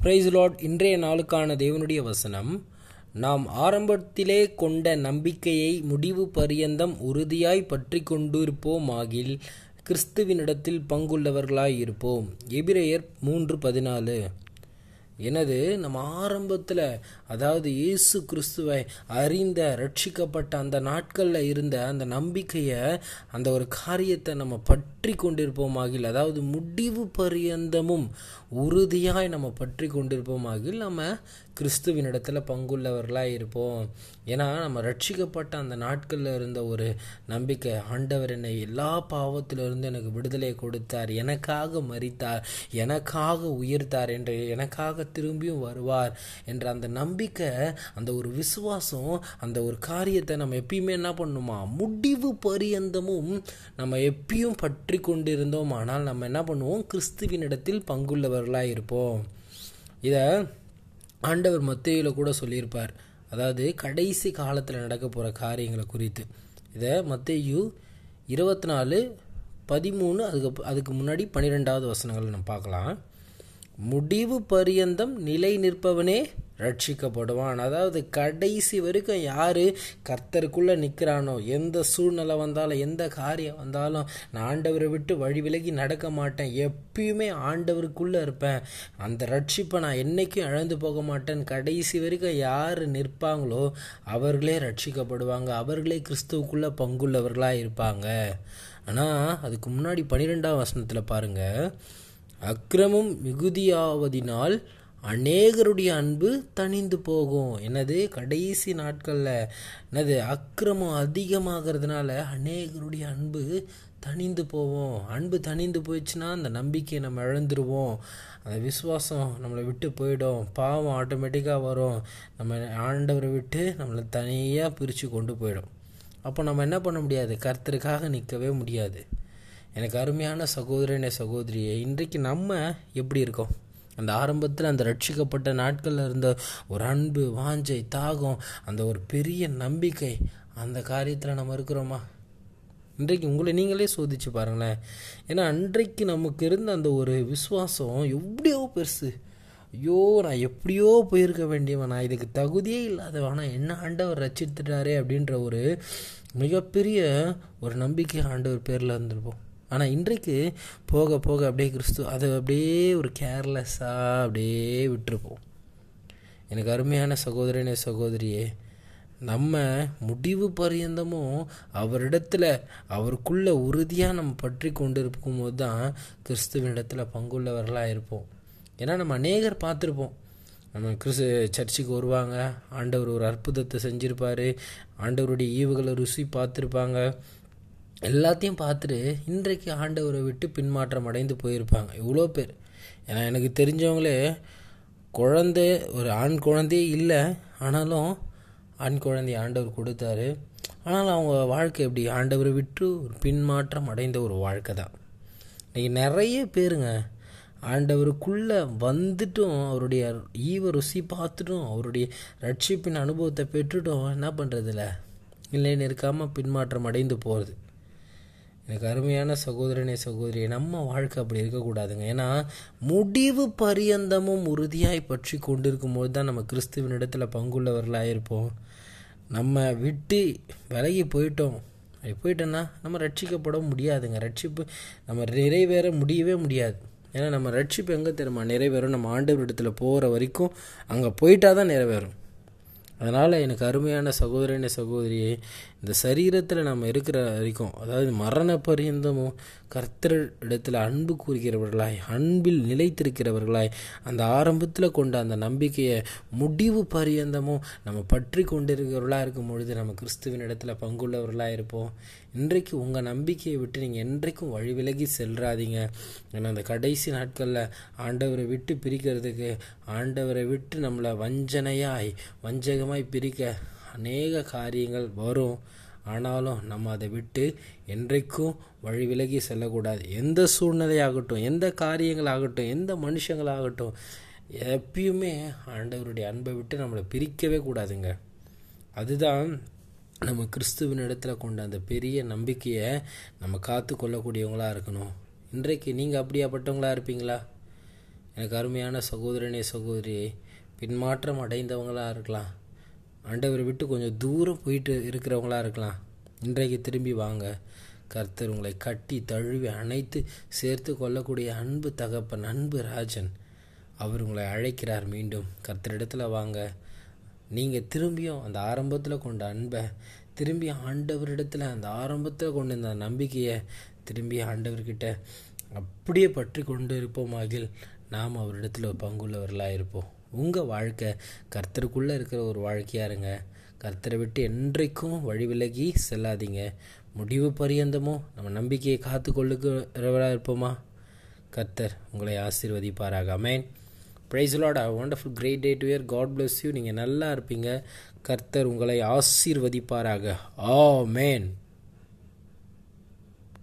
Price Lord இன்றைய நாளுக்கான தேவனுடைய வசனம் நாம் ஆரம்பத்திலே கொண்ட நம்பிக்கையை முடிவு பரியந்தம் உறுதியாய் பற்றி கொண்டிருப்போமாகில் கிறிஸ்துவினிடத்தில் பங்குள்ளவர்களாய் இருப்போம் எபிரேயர் மூன்று பதினாலு. எனது நம்ம ஆரம்பத்தில் அதாவது இயேசு கிறிஸ்துவை அறிந்த ரட்சிக்கப்பட்ட அந்த நாட்களில் இருந்த அந்த நம்பிக்கையை அந்த ஒரு காரியத்தை நம்ம பற்றி கொண்டிருப்போமாகில் அதாவது முடிவு பரியந்தமும் உறுதியாய் நம்ம பற்றி கொண்டிருப்போமாகில் நம்ம கிறிஸ்துவின் பங்குள்ளவர்களாக இருப்போம். ஏன்னா நம்ம ரட்சிக்கப்பட்ட அந்த நாட்களில் இருந்த ஒரு நம்பிக்கை ஆண்டவர் என்னை எல்லா பாவத்திலிருந்து எனக்கு விடுதலை கொடுத்தார். எனக்காக மறித்தார் எனக்காக உயிர்த்தார் என்று எனக்காக திரும்பியும் வருவார் என்ற அந்த நம்பிக்கை அந்த ஒரு விசுவாசம் அந்த ஒரு காரியத்தை நம்ம எப்பயுமே என்ன பண்ணுமா? முடிவு பரியந்தமும் நம்ம எப்பயும் பற்றி கொண்டிருந்தோம். ஆனால் நம்ம என்ன பண்ணுவோம்? கிறிஸ்துவின் இடத்தில் பங்குள்ளவர்களாக இருப்போம். இதை ஆண்டவர் மத்தியில் கூட சொல்லியிருப்பார். அதாவது கடைசி காலத்தில் நடக்க போகிற காரியங்களை குறித்து. இதை மத்தேயு இருபத்தி நாலு பதிமூணு அதுக்கு அதுக்கு முன்னாடி பன்னிரெண்டாவது வசனங்கள் நம்ம பார்க்கலாம். முடிவு பரியந்தம் நிலை நிற்பவனே ரட்சிக்கப்படுவான். அதாவது கடைசி வரைக்கும் யார் கர்த்தருக்குள்ளே நிற்கிறானோ எந்த சூழ்நிலை வந்தாலும் எந்த காரியம் வந்தாலும் நான் ஆண்டவரை விட்டு வழி விலகி நடக்க மாட்டேன். எப்பயுமே ஆண்டவருக்குள்ளே இருப்பேன். அந்த ரட்சிப்பை நான் என்றைக்கும் இழந்து போக மாட்டேன். கடைசி வரைக்கும் யார் நிற்பாங்களோ அவர்களே ரட்சிக்கப்படுவாங்க. அவர்களே கிறிஸ்துவுக்குள்ளே பங்குள்ளவர்களாக இருப்பாங்க. ஆனால் அதுக்கு முன்னாடி பன்னிரெண்டாம் வசனத்தில் பாருங்கள் அக்கிரமம் மிகுதியாவதினால் அநேகருடைய அன்பு தணிந்து போகும். என்னது? கடைசி நாட்களில். என்னது? அக்கிரமம் அதிகமாகிறதுனால அநேகருடைய அன்பு தணிந்து போவோம் அன்பு தணிந்து போயிடுச்சுன்னா அந்த நம்பிக்கையை நம்ம இழந்துருவோம். அந்த விசுவாசம் நம்மளை விட்டு போயிடும். பாவம் ஆட்டோமேட்டிக்காக வரும். நம்ம ஆண்டவரை விட்டு நம்மளை தனியாக பிரித்து கொண்டு போயிடும். அப்போ நம்ம என்ன பண்ண முடியாது? கர்த்தருக்காக நிற்கவே முடியாது. எனக்கு அருமையான சகோதரனே சகோதரியே இன்றைக்கு நம்ம எப்படி இருக்கோம்? அந்த ஆரம்பத்தில் அந்த ரட்சிக்கப்பட்ட நாட்களில் இருந்த ஒரு அன்பு வாஞ்சை தாகம் அந்த ஒரு பெரிய நம்பிக்கை அந்த காரியத்தில் நம்ம இருக்கிறோமா? இன்றைக்கு உங்களை நீங்களே சோதிச்சு பாருங்களேன். ஏன்னா அன்றைக்கு நமக்கு இருந்த அந்த ஒரு விசுவாசம் எப்படியோ பெருசு. ஐயோ நான் எப்படியோ போயிருக்க வேண்டியவன். நான் இதுக்கு தகுதியே இல்லாதவன். ஆனால் என்ன ஆண்டவர் ரச்சித்துட்டாரே அப்படின்ற ஒரு மிகப்பெரிய ஒரு நம்பிக்கை ஆண்டவர் பேரில் இருந்திருப்போம் ஆனால் இன்றைக்கு போக போக அப்படியே கிறிஸ்து அதை அப்படியே ஒரு கேர்லெஸ்ஸாக அப்படியே விட்டுருப்போம். எனக்கு அருமையான சகோதரனே சகோதரியே நம்ம முடிவு பரியந்தமும் அவரிடத்துல அவருக்குள்ள உறுதியாக நம்ம பற்றி கொண்டு இருக்கும்போது தான் கிறிஸ்துவனிடத்தில் பங்குள்ளவர்களாக இருப்போம். ஏன்னா நம்ம அநேகர் பார்த்துருப்போம். நம்ம கிறிஸ்து சர்ச்சுக்கு வருவாங்க ஆண்டவர் ஒரு அற்புதத்தை செஞ்சுருப்பார் ஆண்டவருடைய ஈவுகளை ருசி பார்த்துருப்பாங்க. எல்லாத்தையும் பார்த்துட்டு இன்றைக்கு ஆண்டவரை விட்டு பின்மாற்றம் அடைந்து போயிருப்பாங்க. இவ்வளோ பேர். ஏன்னா எனக்கு தெரிஞ்சவங்களே குழந்தை ஒரு ஆண் குழந்தையே இல்லை. ஆனாலும் ஆண் குழந்தை ஆண்டவர் கொடுத்தாரு. ஆனாலும் அவங்க வாழ்க்கை எப்படி? ஆண்டவரை விட்டு ஒரு பின்மாற்றம் அடைந்த ஒரு வாழ்க்கை தான். இன்றைக்கி நிறைய பேருங்க ஆண்டவருக்குள்ளே வந்துட்டும் அவருடைய ஈவ ருசி பார்த்துட்டும் அவருடைய ரட்சிப்பின் அனுபவத்தை பெற்றுட்டும் என்ன பண்ணுறதில்ல இல்லைன்னு இருக்காமல் பின்மாற்றம் அடைந்து போகிறது எனக்கு அருமையான சகோதரனே சகோதரி நம்ம வாழ்க்கை அப்படி இருக்கக்கூடாதுங்க. ஏன்னா முடிவு பரியந்தமும் உறுதியாய் பற்றி கொண்டிருக்கும் போது தான் நம்ம கிறிஸ்துவின் இடத்துல பங்குள்ளவர்களாக இருப்போம். நம்ம விட்டு விலகி போயிட்டோம். அப்படி போயிட்டோன்னா நம்ம ரட்சிக்கப்பட முடியாதுங்க. ரட்சிப்பு நம்ம நிறைவேற முடியவே முடியாது. ஏன்னா நம்ம ரட்சிப்பு எங்கே தெரியுமா? நிறைவேறும். நம்ம ஆண்டவர் இடத்துல போகிற வரைக்கும் அங்கே போயிட்டா தான் நிறைவேறும். அதனால் எனக்கு அருமையான சகோதரனே சகோதரியே இந்த சரீரத்தில் நம்ம இருக்கிற வரைக்கும் அதாவது மரண பரியந்தமும் கர்த்தர் இடத்துல அன்பு கூறுகிறவர்களாய் அன்பில் நிலைத்திருக்கிறவர்களாய் அந்த ஆரம்பத்தில் கொண்ட அந்த நம்பிக்கையை முடிவு பரியந்தமும் நம்ம பற்றி கொண்டிருக்கிறவர்களாக இருக்கும் பொழுது நம்ம கிறிஸ்துவின் இடத்துல பங்குள்ளவர்களாக இருப்போம். இன்றைக்கு உங்கள் நம்பிக்கையை விட்டு நீங்கள் என்றைக்கும் வழி விலகி செல்றாதீங்க. ஏன்னா அந்த கடைசி நாட்களில் ஆண்டவரை விட்டு பிரிக்கிறதுக்கு ஆண்டவரை விட்டு நம்மளை வஞ்சனையாய் வஞ்சகமாய் பிரிக்க அநேக காரியங்கள் வரும். ஆனாலும் நம்ம அதை விட்டு என்றைக்கும் வழி விலகி செல்லக்கூடாது. எந்த சூழ்நிலையாகட்டும் எந்த காரியங்களாகட்டும் எந்த மனுஷங்களாகட்டும் எப்பயுமே ஆண்டவருடைய அன்பை விட்டு நம்மளை பிரிக்கவே கூடாதுங்க. அதுதான் நம்ம கிறிஸ்துவின் இடத்துல கொண்ட அந்த பெரிய நம்பிக்கையை நம்ம காத்து கொள்ளக்கூடியவங்களாக இருக்கணும். இன்றைக்கு நீங்கள் அப்படியாப்பட்டவங்களா இருப்பீங்களா? எனக்கு அருமையான சகோதரனே சகோதரி பின்மாற்றம் அடைந்தவங்களாக இருக்கலாம். ஆண்டவரை விட்டு கொஞ்சம் தூரம் போயிட்டு இருக்கிறவங்களாக இருக்கலாம். இன்றைக்கு திரும்பி வாங்க. கர்த்தர் உங்களை கட்டி தழுவி அணைத்து சேர்த்து கொள்ளக்கூடிய அன்பு தகப்பன் அன்பு ராஜன். அவர் உங்களை அழைக்கிறார் மீண்டும். கர்த்தரிடத்தில் வாங்க. நீங்கள் திரும்பியும் அந்த ஆரம்பத்தில் கொண்ட அன்பை திரும்பி ஆண்டவரிடத்தில் அந்த ஆரம்பத்தில் கொண்ட இந்த நம்பிக்கையை திரும்பி ஆண்டவர்கிட்ட அப்படியே பற்றி கொண்டு இருப்போமாகில் நாம் அவரிடத்தில் பங்குள்ளவர்களாக இருப்போம். உங்கள் வாழ்க்கை கர்த்தருக்குள்ளே இருக்கிற ஒரு வாழ்க்கையாக இருங்க. கர்த்தரை விட்டு என்றைக்கும் வழி விலகி செல்லாதீங்க. முடிவு பரியந்தமும் நம்ம நம்பிக்கையை காத்து கொள்ளுகிறவராக இருப்போமா? கர்த்தர் உங்களை ஆசீர்வதிப்பாராக. Amen praise Lord a wonderful great day to year God bless you நீங்கள் நல்லா இருப்பீங்க. கர்த்தர் உங்களை ஆசீர்வதிப்பாராக. ஆ மேன்